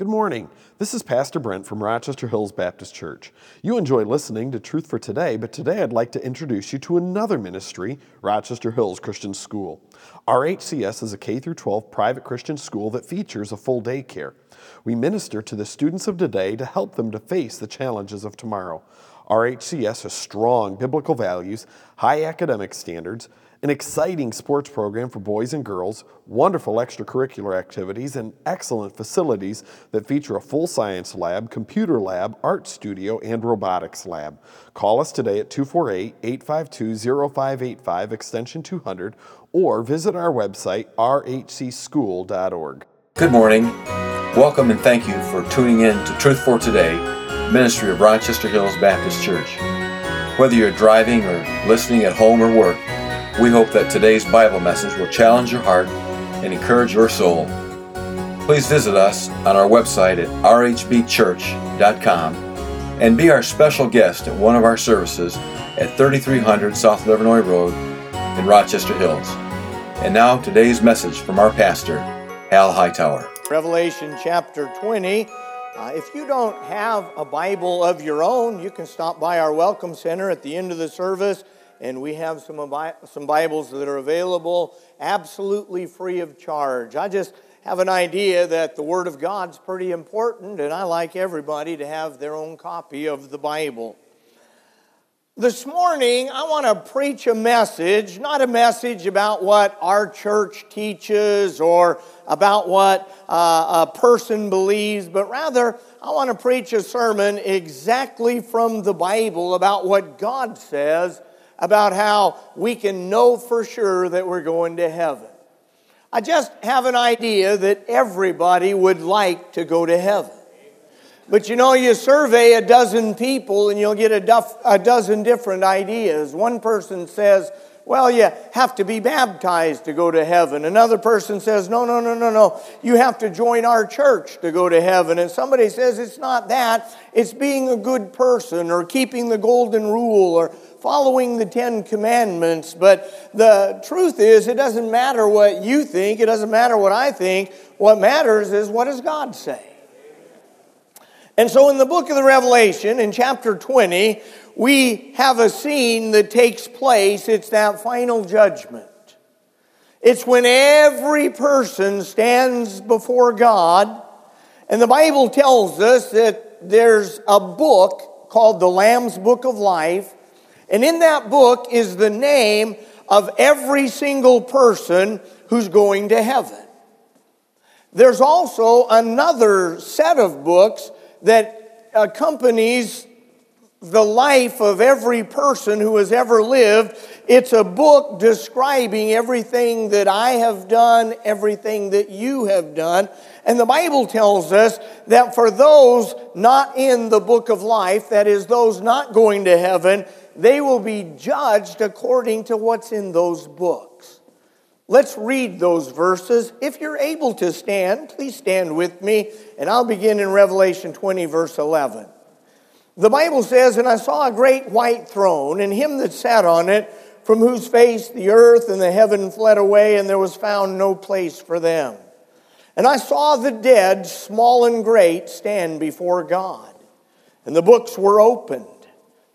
Good morning. This is Pastor Brent from Rochester Hills Baptist Church. You enjoy listening to Truth for Today, but today I'd like to introduce you to another ministry, Rochester Hills Christian School. RHCS is a K 12 private Christian school that features a full day care. We minister to the students of today to help them to face the challenges of tomorrow. RHCS has strong biblical values, high academic standards, an exciting sports program for boys and girls, wonderful extracurricular activities, and excellent facilities that feature a full science lab, computer lab, art studio, and robotics lab. Call us today at 248 852 0585, extension 200, or visit our website, rhcschool.org. Good morning. Welcome and thank you for tuning in to Truth for Today, ministry of Rochester Hills Baptist Church. Whether you're driving or listening at home or work, we hope that today's Bible message will challenge your heart and encourage your soul. Please visit us on our website at rhbchurch.com and be our special guest at one of our services at 3300 South Livernois Road in Rochester Hills. And now today's message from our pastor, Hal Hightower. Revelation chapter 20. Uh, if you don't have a Bible of your own, you can stop by our Welcome Center at the end of the service and we have some, some Bibles that are available absolutely free of charge. I just have an idea that the Word of God's pretty important, and I like everybody to have their own copy of the Bible. This morning, I want to preach a message, not a message about what our church teaches or about what uh, a person believes, but rather, I want to preach a sermon exactly from the Bible about what God says about how we can know for sure that we're going to heaven. I just have an idea that everybody would like to go to heaven. But you know, you survey a dozen people and you'll get a, a dozen different ideas. One person says, well, you have to be baptized to go to heaven. Another person says, no, no, no, no, no. You have to join our church to go to heaven. And somebody says, it's not that. It's being a good person or keeping the golden rule or following the Ten Commandments. But the truth is, it doesn't matter what you think, it doesn't matter what I think. What matters is what does God say? And so in the book of the Revelation, in chapter 20, we have a scene that takes place. It's that final judgment. It's when every person stands before God. And the Bible tells us that there's a book called the Lamb's Book of Life. And in that book is the name of every single person who's going to heaven. There's also another set of books that accompanies the life of every person who has ever lived. It's a book describing everything that I have done, everything that you have done. And the Bible tells us that for those not in the book of life, that is, those not going to heaven, they will be judged according to what's in those books. Let's read those verses. If you're able to stand, please stand with me, and I'll begin in Revelation 20, verse 11. The Bible says, And I saw a great white throne, and him that sat on it, from whose face the earth and the heaven fled away, and there was found no place for them. And I saw the dead, small and great, stand before God. And the books were opened.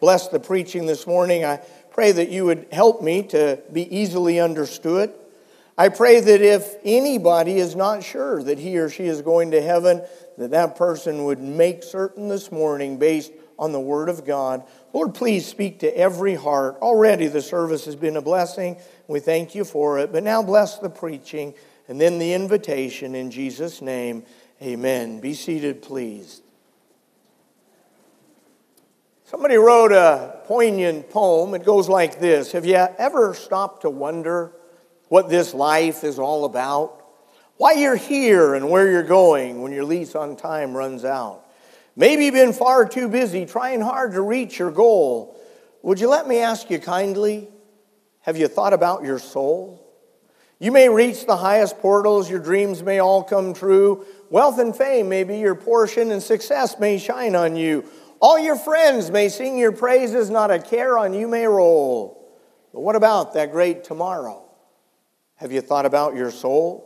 bless the preaching this morning. I pray that you would help me to be easily understood. I pray that if anybody is not sure that he or she is going to heaven, that that person would make certain this morning based on the Word of God. Lord, please speak to every heart. Already the service has been a blessing. We thank you for it. But now bless the preaching and then the invitation in Jesus' name. Amen. Be seated, please. Somebody wrote a poignant poem. It goes like this Have you ever stopped to wonder what this life is all about? why you're here and where you're going when your lease on time runs out. Maybe you've been far too busy trying hard to reach your goal. Would you let me ask you kindly? Have you thought about your soul? You may reach the highest portals, your dreams may all come true. Wealth and fame may be your portion, and success may shine on you. All your friends may sing your praises, not a care on you may roll. But what about that great tomorrow? Have you thought about your soul?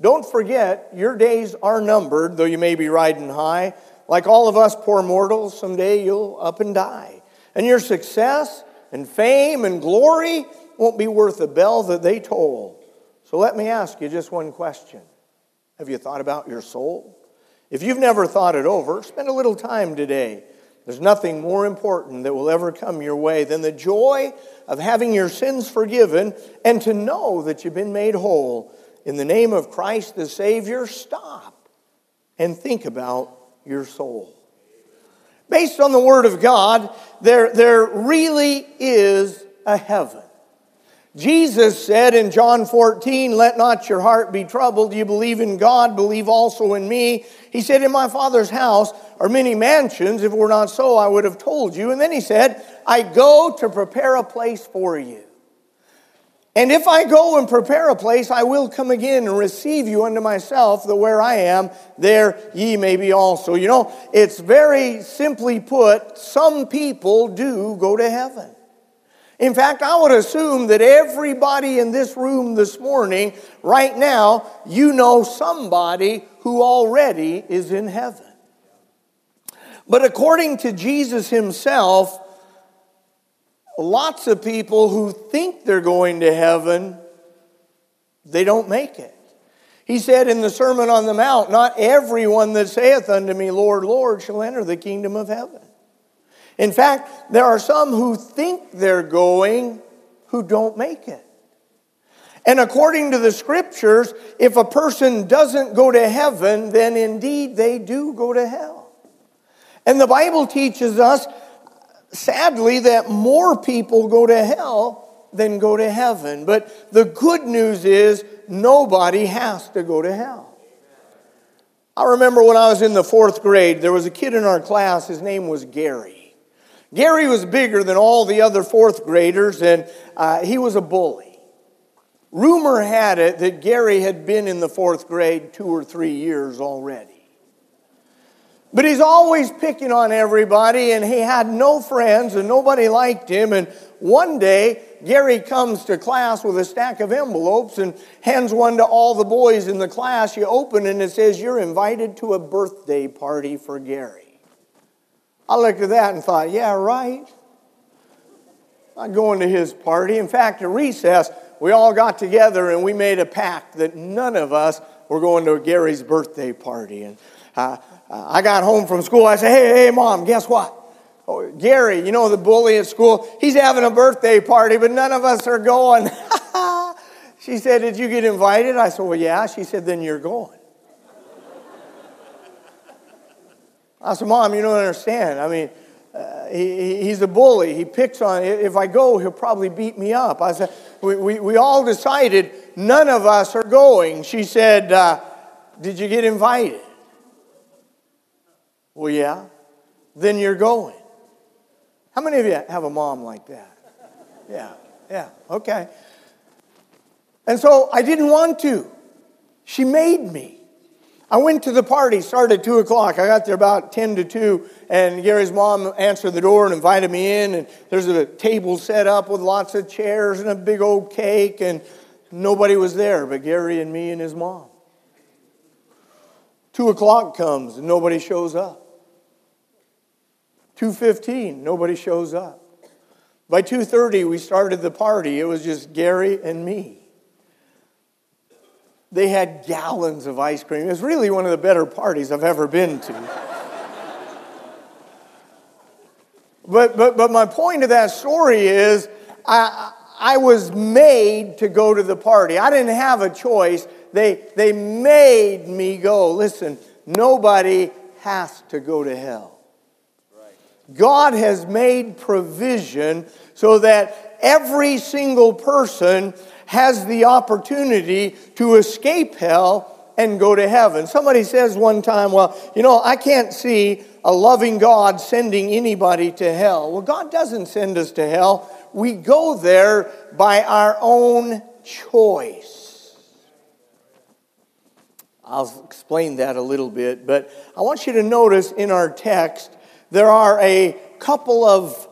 Don't forget, your days are numbered, though you may be riding high. Like all of us poor mortals, someday you'll up and die. And your success and fame and glory won't be worth a bell that they toll. So let me ask you just one question Have you thought about your soul? If you've never thought it over, spend a little time today. There's nothing more important that will ever come your way than the joy of having your sins forgiven and to know that you've been made whole. In the name of Christ the Savior, stop and think about your soul. Based on the Word of God, there, there really is a heaven. Jesus said in John 14, Let not your heart be troubled. You believe in God, believe also in me. He said, In my Father's house are many mansions. If it were not so, I would have told you. And then he said, I go to prepare a place for you. And if I go and prepare a place, I will come again and receive you unto myself, that where I am, there ye may be also. You know, it's very simply put, some people do go to heaven. In fact, I would assume that everybody in this room this morning, right now, you know somebody who already is in heaven. But according to Jesus himself, lots of people who think they're going to heaven, they don't make it. He said in the Sermon on the Mount, Not everyone that saith unto me, Lord, Lord, shall enter the kingdom of heaven. In fact, there are some who think they're going who don't make it. And according to the scriptures, if a person doesn't go to heaven, then indeed they do go to hell. And the Bible teaches us, sadly, that more people go to hell than go to heaven. But the good news is nobody has to go to hell. I remember when I was in the fourth grade, there was a kid in our class, his name was Gary. Gary was bigger than all the other fourth graders, and uh, he was a bully. Rumor had it that Gary had been in the fourth grade two or three years already. But he's always picking on everybody, and he had no friends, and nobody liked him. And one day, Gary comes to class with a stack of envelopes and hands one to all the boys in the class. You open it and it says, You're invited to a birthday party for Gary. I looked at that and thought, yeah, right. I'm going to his party. In fact, at recess, we all got together and we made a pact that none of us were going to Gary's birthday party. And uh, I got home from school. I said, hey, hey, mom, guess what? Oh, Gary, you know the bully at school, he's having a birthday party, but none of us are going. she said, Did you get invited? I said, Well, yeah. She said, Then you're going. I said, Mom, you don't understand. I mean, uh, he, he's a bully. He picks on, if I go, he'll probably beat me up. I said, we, we, we all decided none of us are going. She said, uh, Did you get invited? Well, yeah. Then you're going. How many of you have a mom like that? Yeah, yeah, okay. And so I didn't want to. She made me. I went to the party, started at 2 o'clock. I got there about 10 to 2, and Gary's mom answered the door and invited me in. And there's a table set up with lots of chairs and a big old cake, and nobody was there but Gary and me and his mom. 2 o'clock comes and nobody shows up. 2.15, nobody shows up. By 2.30, we started the party. It was just Gary and me. They had gallons of ice cream. It was really one of the better parties I've ever been to. but, but, but my point of that story is I, I was made to go to the party. I didn't have a choice. They, they made me go. Listen, nobody has to go to hell. God has made provision so that every single person has the opportunity to escape hell and go to heaven. Somebody says one time, well, you know, I can't see a loving God sending anybody to hell. Well, God doesn't send us to hell. We go there by our own choice. I'll explain that a little bit, but I want you to notice in our text there are a couple of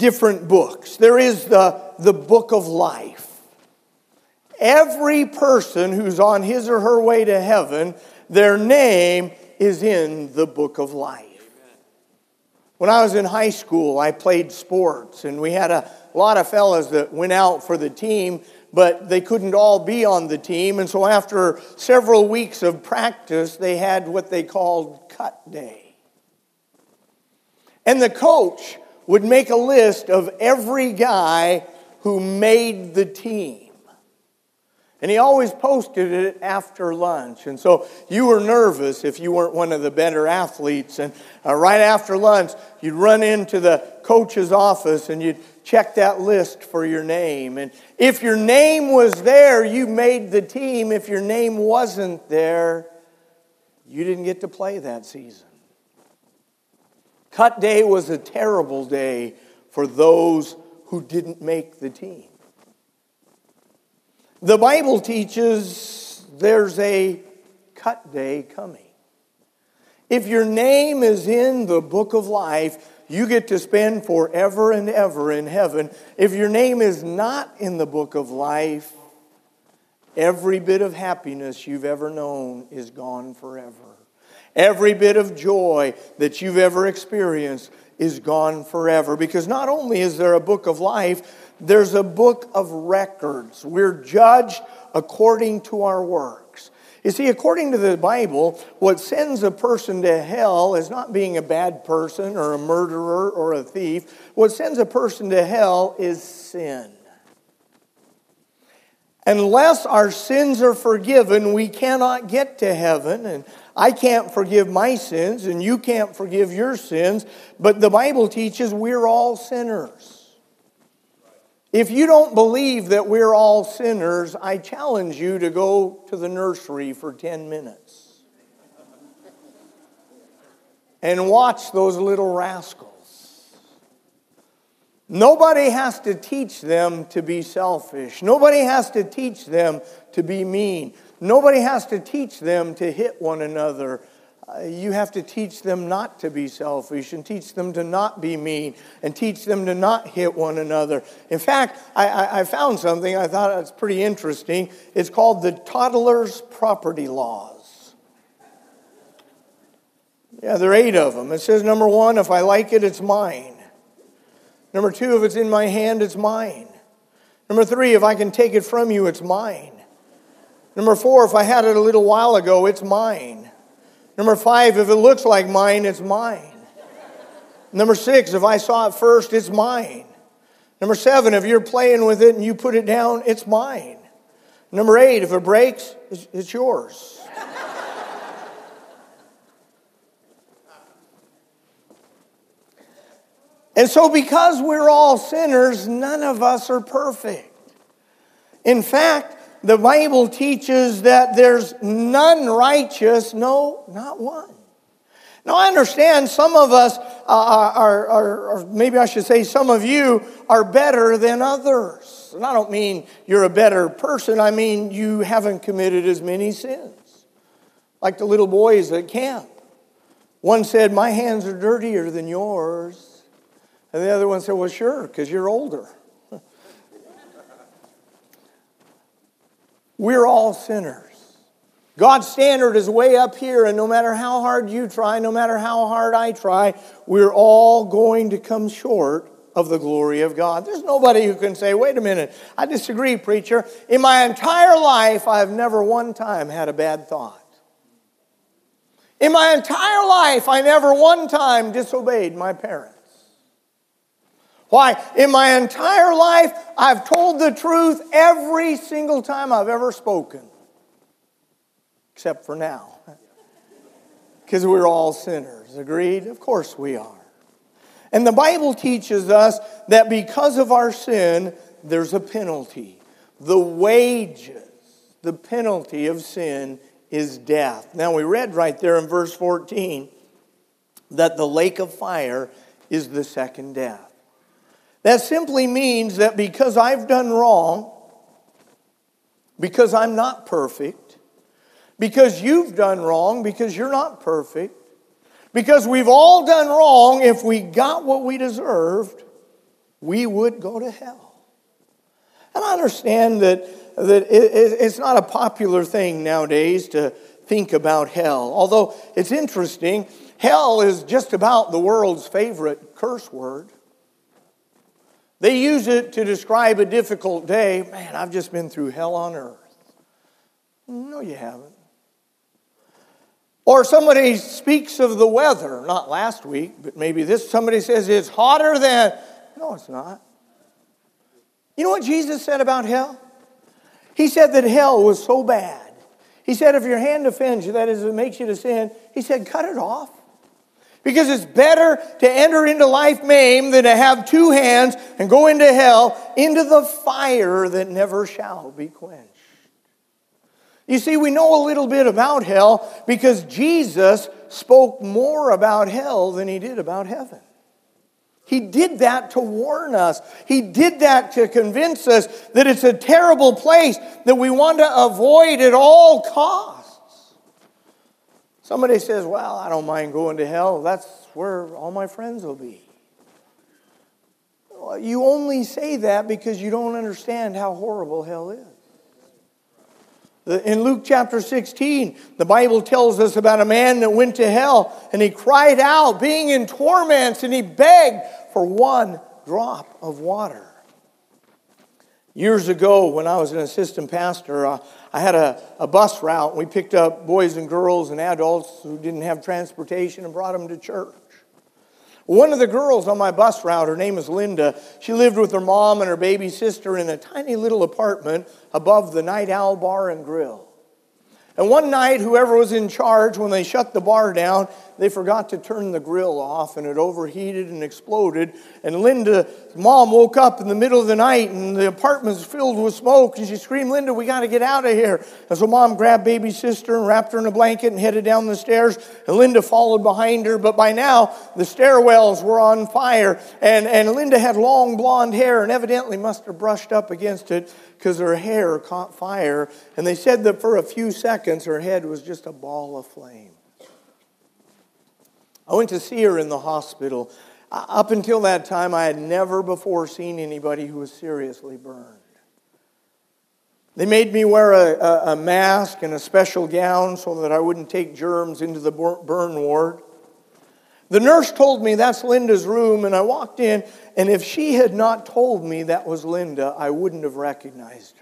different books. There is the, the book of life. Every person who's on his or her way to heaven, their name is in the book of life. When I was in high school, I played sports, and we had a lot of fellas that went out for the team, but they couldn't all be on the team. And so, after several weeks of practice, they had what they called cut day. And the coach would make a list of every guy who made the team. And he always posted it after lunch. And so you were nervous if you weren't one of the better athletes. And uh, right after lunch, you'd run into the coach's office and you'd check that list for your name. And if your name was there, you made the team. If your name wasn't there, you didn't get to play that season. Cut day was a terrible day for those who didn't make the team. The Bible teaches there's a cut day coming. If your name is in the book of life, you get to spend forever and ever in heaven. If your name is not in the book of life, every bit of happiness you've ever known is gone forever. Every bit of joy that you've ever experienced is gone forever. Because not only is there a book of life, there's a book of records. We're judged according to our works. You see, according to the Bible, what sends a person to hell is not being a bad person or a murderer or a thief. What sends a person to hell is sin. Unless our sins are forgiven, we cannot get to heaven. And I can't forgive my sins, and you can't forgive your sins. But the Bible teaches we're all sinners. If you don't believe that we're all sinners, I challenge you to go to the nursery for 10 minutes and watch those little rascals. Nobody has to teach them to be selfish. Nobody has to teach them to be mean. Nobody has to teach them to hit one another uh, you have to teach them not to be selfish and teach them to not be mean and teach them to not hit one another. In fact, I, I, I found something I thought was pretty interesting. It's called the Toddler's Property Laws. Yeah, there are eight of them. It says number one, if I like it, it's mine. Number two, if it's in my hand, it's mine. Number three, if I can take it from you, it's mine. Number four, if I had it a little while ago, it's mine. Number five, if it looks like mine, it's mine. Number six, if I saw it first, it's mine. Number seven, if you're playing with it and you put it down, it's mine. Number eight, if it breaks, it's, yours. and so, because we're all sinners, none of us are perfect. In fact, the Bible teaches that there's none righteous, no, not one. Now, I understand some of us uh, are, are, or maybe I should say, some of you are better than others. And I don't mean you're a better person, I mean you haven't committed as many sins. Like the little boys at camp. One said, My hands are dirtier than yours. And the other one said, Well, sure, because you're older. We're all sinners. God's standard is way up here, and no matter how hard you try, no matter how hard I try, we're all going to come short of the glory of God. There's nobody who can say, wait a minute, I disagree, preacher. In my entire life, I've never one time had a bad thought. In my entire life, I never one time disobeyed my parents. Why? In my entire life, I've told the truth every single time I've ever spoken, except for now. Because we're all sinners. Agreed? Of course we are. And the Bible teaches us that because of our sin, there's a penalty. The wages, the penalty of sin is death. Now, we read right there in verse 14 that the lake of fire is the second death. That simply means that because I've done wrong, because I'm not perfect, because you've done wrong, because you're not perfect, because we've all done wrong, if we got what we deserved, we would go to hell. And I understand that, that it's not a popular thing nowadays to think about hell. Although it's interesting, hell is just about the world's favorite curse word. They use it to describe a difficult day. Man, I've just been through hell on earth. No, you haven't. Or somebody speaks of the weather, not last week, but maybe this. Somebody says it's hotter than. No, it's not. You know what Jesus said about hell? He said that hell was so bad. He said, if your hand offends you, that is, it makes you to sin, he said, cut it off. Because it's better to enter into life maimed than to have two hands and go into hell, into the fire that never shall be quenched. You see, we know a little bit about hell because Jesus spoke more about hell than he did about heaven. He did that to warn us. He did that to convince us that it's a terrible place that we want to avoid at all costs. Somebody says, Well, I don't mind going to hell. That's where all my friends will be. You only say that because you don't understand how horrible hell is. In Luke chapter 16, the Bible tells us about a man that went to hell and he cried out, being in torments, and he begged for one drop of water. Years ago, when I was an assistant pastor, uh, I had a, a bus route. We picked up boys and girls and adults who didn't have transportation and brought them to church. One of the girls on my bus route, her name is Linda, she lived with her mom and her baby sister in a tiny little apartment above the Night Owl Bar and Grill. And one night, whoever was in charge, when they shut the bar down, they forgot to turn the grill off and it overheated and exploded. And Linda's mom woke up in the middle of the night and the apartment's filled with smoke. And she screamed, Linda, we got to get out of here. And so mom grabbed baby sister and wrapped her in a blanket and headed down the stairs. And Linda followed behind her. But by now, the stairwells were on fire. And, and Linda had long blonde hair and evidently must have brushed up against it because her hair caught fire. And they said that for a few seconds, her head was just a ball of flame. I went to see her in the hospital. Uh, up until that time, I had never before seen anybody who was seriously burned. They made me wear a, a, a, mask and a special gown so that I wouldn't take germs into the burn ward. The nurse told me that's Linda's room, and I walked in, and if she had not told me that was Linda, I wouldn't have recognized her.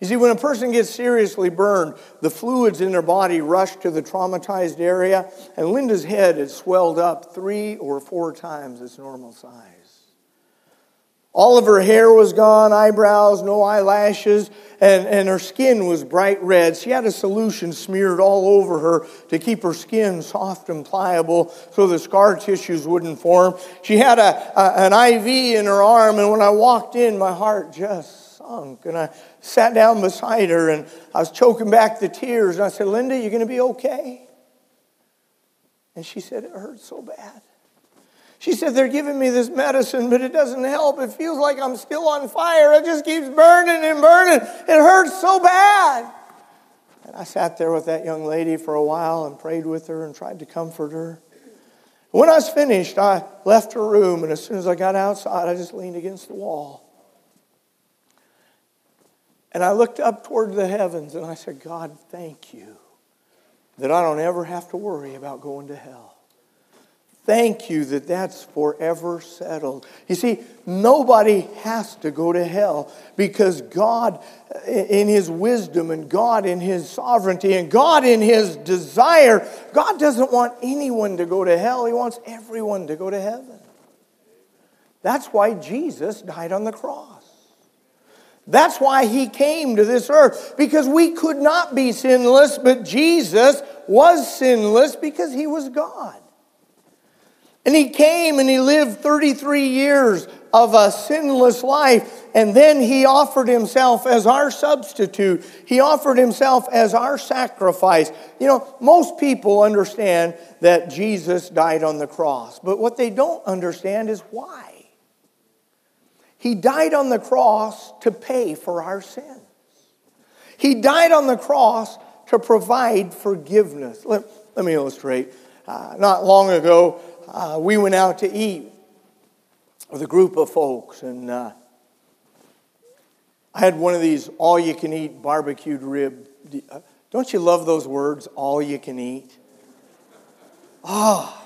You see, when a person gets seriously burned, the fluids in their body rush to the traumatized area, and Linda's head had swelled up three or four times its normal size. All of her hair was gone, eyebrows, no eyelashes, and, and her skin was bright red. She had a solution smeared all over her to keep her skin soft and pliable so the scar tissues wouldn't form. She had a, a an IV in her arm, and when I walked in, my heart just sunk. And I sat down beside her and I was choking back the tears. And I said, Linda, you're going to be okay? And she said, It hurts so bad. She said, They're giving me this medicine, but it doesn't help. It feels like I'm still on fire. It just keeps burning and burning. It hurts so bad. And I sat there with that young lady for a while and prayed with her and tried to comfort her. When I was finished, I left her room, and as soon as I got outside, I just leaned against the wall. And I looked up toward the heavens and I said, God, thank you that I don't ever have to worry about going to hell. Thank you that that's forever settled. You see, nobody has to go to hell because God, in His wisdom, and God, in His sovereignty, and God, in His desire, God doesn't want anyone to go to hell. He wants everyone to go to heaven. That's why Jesus died on the cross. That's why he came to this earth, because we could not be sinless, but Jesus was sinless because he was God. And he came and he lived 33 years of a sinless life. And then he offered himself as our substitute. He offered himself as our sacrifice. You know, most people understand that Jesus died on the cross, but what they don't understand is why. He died on the cross to pay for our sins. He died on the cross to provide forgiveness. Let, let me illustrate. Uh, not long ago, uh, we went out to eat with a group of folks, and uh, I had one of these all you can eat barbecued rib. Uh, don't you love those words, all you can eat? Ah. Oh.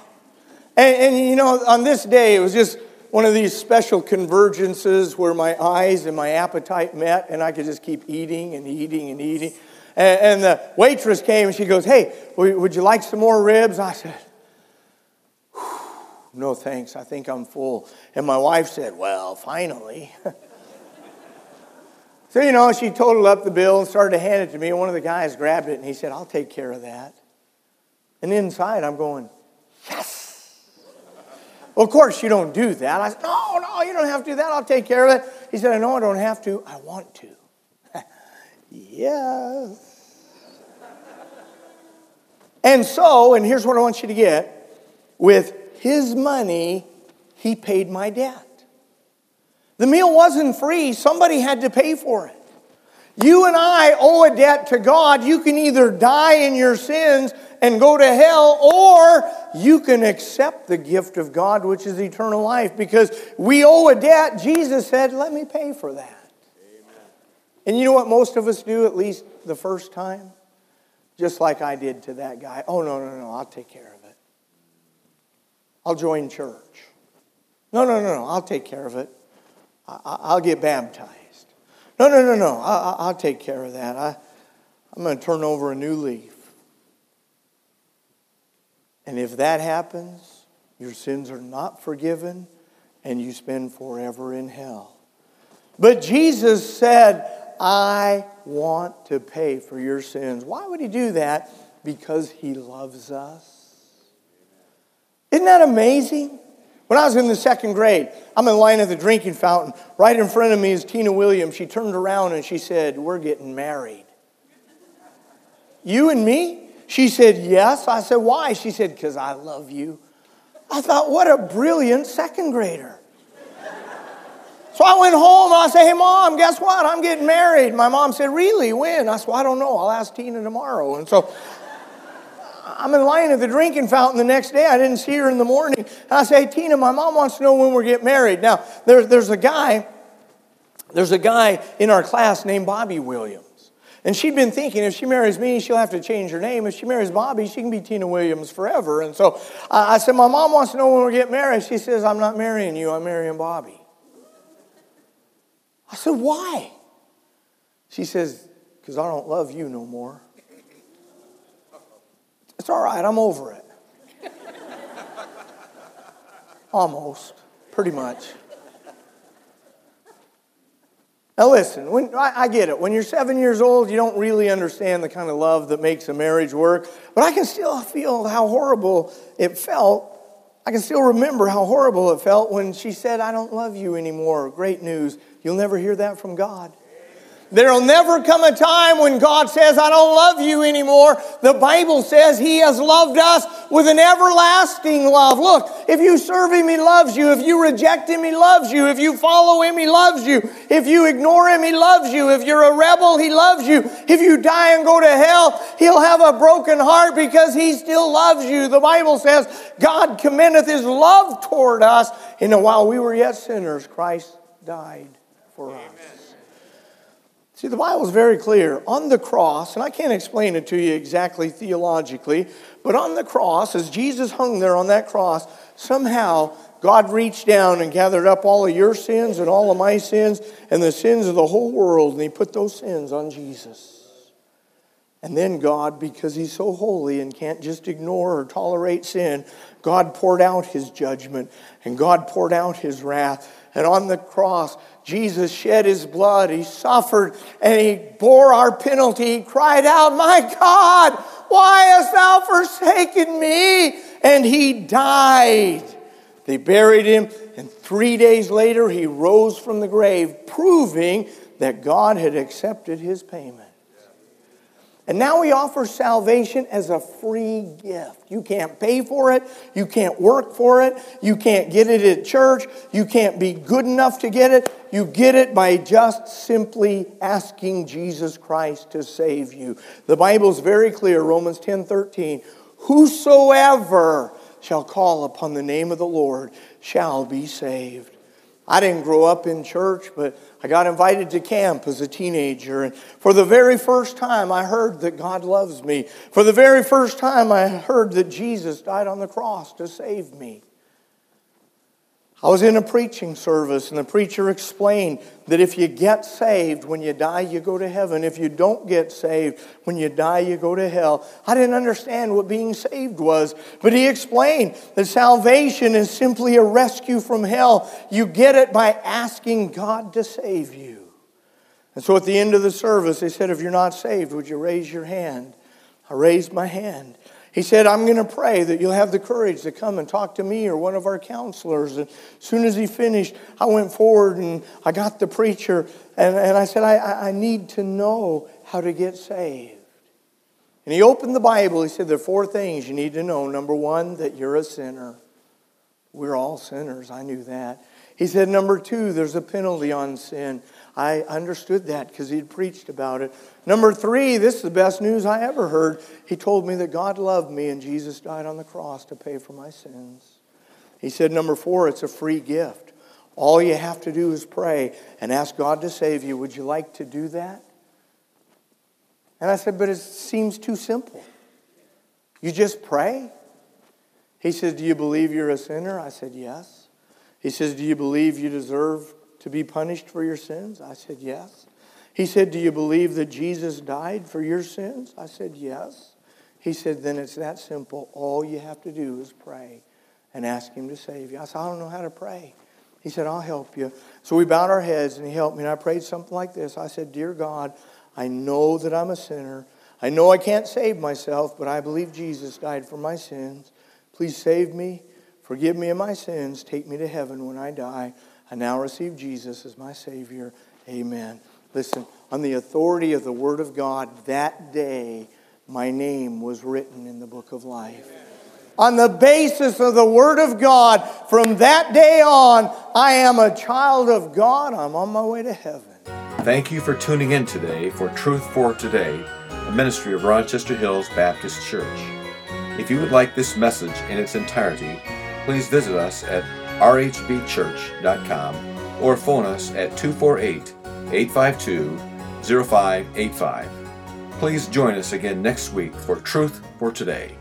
And, and, you know, on this day, it was just one of these special convergences where my eyes and my appetite met, and I could just keep eating and eating and eating. And, and the waitress came and she goes, Hey, would you like some more ribs? I said, No thanks, I think I'm full. And my wife said, Well, finally. so, you know, she totaled up the bill and started to hand it to me. And one of the guys grabbed it and he said, I'll take care of that. And inside, I'm going, Yes. Well, of course, you don't do that. I said, No, no, you don't have to do that. I'll take care of it. He said, I know I don't have to. I want to. yes. and so, and here's what I want you to get with his money, he paid my debt. The meal wasn't free, somebody had to pay for it. You and I owe a debt to God. You can either die in your sins and go to hell, or you can accept the gift of God, which is eternal life, because we owe a debt. Jesus said, Let me pay for that. Amen. And you know what most of us do, at least the first time? Just like I did to that guy. Oh, no, no, no, I'll take care of it. I'll join church. No, no, no, no, I'll take care of it. I'll get baptized. No, no, no, no, I'll take care of that. I'm going to turn over a new leaf. And if that happens, your sins are not forgiven and you spend forever in hell. But Jesus said, I want to pay for your sins. Why would he do that? Because he loves us. Isn't that amazing? When I was in the second grade, I'm in line at the drinking fountain. Right in front of me is Tina Williams. She turned around and she said, We're getting married. You and me? She said, Yes. I said, Why? She said, Because I love you. I thought, What a brilliant second grader. So I went home and I said, Hey, mom, guess what? I'm getting married. My mom said, Really? When? I said, well, I don't know. I'll ask Tina tomorrow. And so I'm in line at the drinking fountain the next day. I didn't see her in the morning. And I say, hey, Tina, my mom wants to know when we're getting married. Now, there's, there's a guy, there's a guy in our class named Bobby Williams. And she'd been thinking if she marries me, she'll have to change her name. If she marries Bobby, she can be Tina Williams forever. And so I said, My mom wants to know when we get married. She says, I'm not marrying you, I'm marrying Bobby. I said, Why? She says, Because I don't love you no more. It's all right, I'm over it. Almost, pretty much. Now, listen, when, I, I, get it. When you're seven years old, you don't really understand the kind of love that makes a marriage work. But I can still feel how horrible it felt. I can still remember how horrible it felt when she said, I don't love you anymore. Great news. You'll never hear that from God. There'll never come a time when God says, I don't love you anymore. The Bible says He has loved us with an everlasting love. Look, if you serve Him, He loves you. If you reject Him, He loves you. If you follow Him, He loves you. If you ignore Him, He loves you. If you're a rebel, He loves you. If you die and go to hell, He'll have a broken heart because He still loves you. The Bible says, God commendeth His love toward us. And while we were yet sinners, Christ died for us. See, the Bible is very clear. On the cross, and I can't explain it to you exactly theologically, but on the cross, as Jesus hung there on that cross, somehow God reached down and gathered up all of your sins and all of my sins and the sins of the whole world, and He put those sins on Jesus. And then God, because He's so holy and can't just ignore or tolerate sin, God poured out His judgment and God poured out His wrath. And on the cross, Jesus shed his blood, he suffered, and he bore our penalty. He cried out, My God, why hast thou forsaken me? And he died. They buried him. and three days later he rose from the grave, proving that God had accepted his payment. And now he offers salvation as a free gift. You can't pay for it. You can't work for it. You can't get it at church. You can't be good enough to get it. You get it by just simply asking Jesus Christ to save you. The Bible's very clear, Romans 10 13. Whosoever shall call upon the name of the Lord shall be saved. I didn't grow up in church, but I got invited to camp as a teenager. And for the very first time, I heard that God loves me. For the very first time, I heard that Jesus died on the cross to save me. I was in a preaching service, and the preacher explained that if you get saved when you die, you go to heaven. If you don't get saved when you die, you go to hell. I didn't understand what being saved was, but he explained that salvation is simply a rescue from hell. You get it by asking God to save you. And so at the end of the service, they said, If you're not saved, would you raise your hand? I raised my hand. He said, I'm going to pray that you'll have the courage to come and talk to me or one of our counselors. And as soon as he finished, I went forward and I got the preacher and, and I said, I, I need to know how to get saved. And he opened the Bible. He said, There are four things you need to know. Number one, that you're a sinner. We're all sinners. I knew that. He said, Number two, there's a penalty on sin. I understood that because he'd preached about it. Number three, this is the best news I ever heard. He told me that God loved me and Jesus died on the cross to pay for my sins. He said, Number four, it's a free gift. All you have to do is pray and ask God to save you. Would you like to do that? And I said, But it seems too simple. You just pray? He says, Do you believe you're a sinner? I said, Yes. He says, Do you believe you deserve to be punished for your sins? I said, Yes. He said, Do you believe that Jesus died for your sins? I said, Yes. He said, Then it's that simple. All you have to do is pray and ask Him to save you. I said, I don't know how to pray. He said, I'll help you. So we bowed our heads and He helped me. And I prayed something like this I said, Dear God, I know that I'm a sinner. I know I can't save myself, but I believe Jesus died for my sins. Please save me. Forgive me of my sins. Take me to heaven when I die. I now receive Jesus as my Savior. Amen. Listen, on the authority of the Word of God, that day my name was written in the book of life. On the basis of the Word of God, from that day on, I am a child of God. I'm on my way to heaven. Thank you for tuning in today for Truth for Today, a ministry of Rochester Hills Baptist Church. If you would like this message in its entirety, please visit us at rhbchurch.com or phone us at 248 852 0585. Please join us again next week for Truth for Today.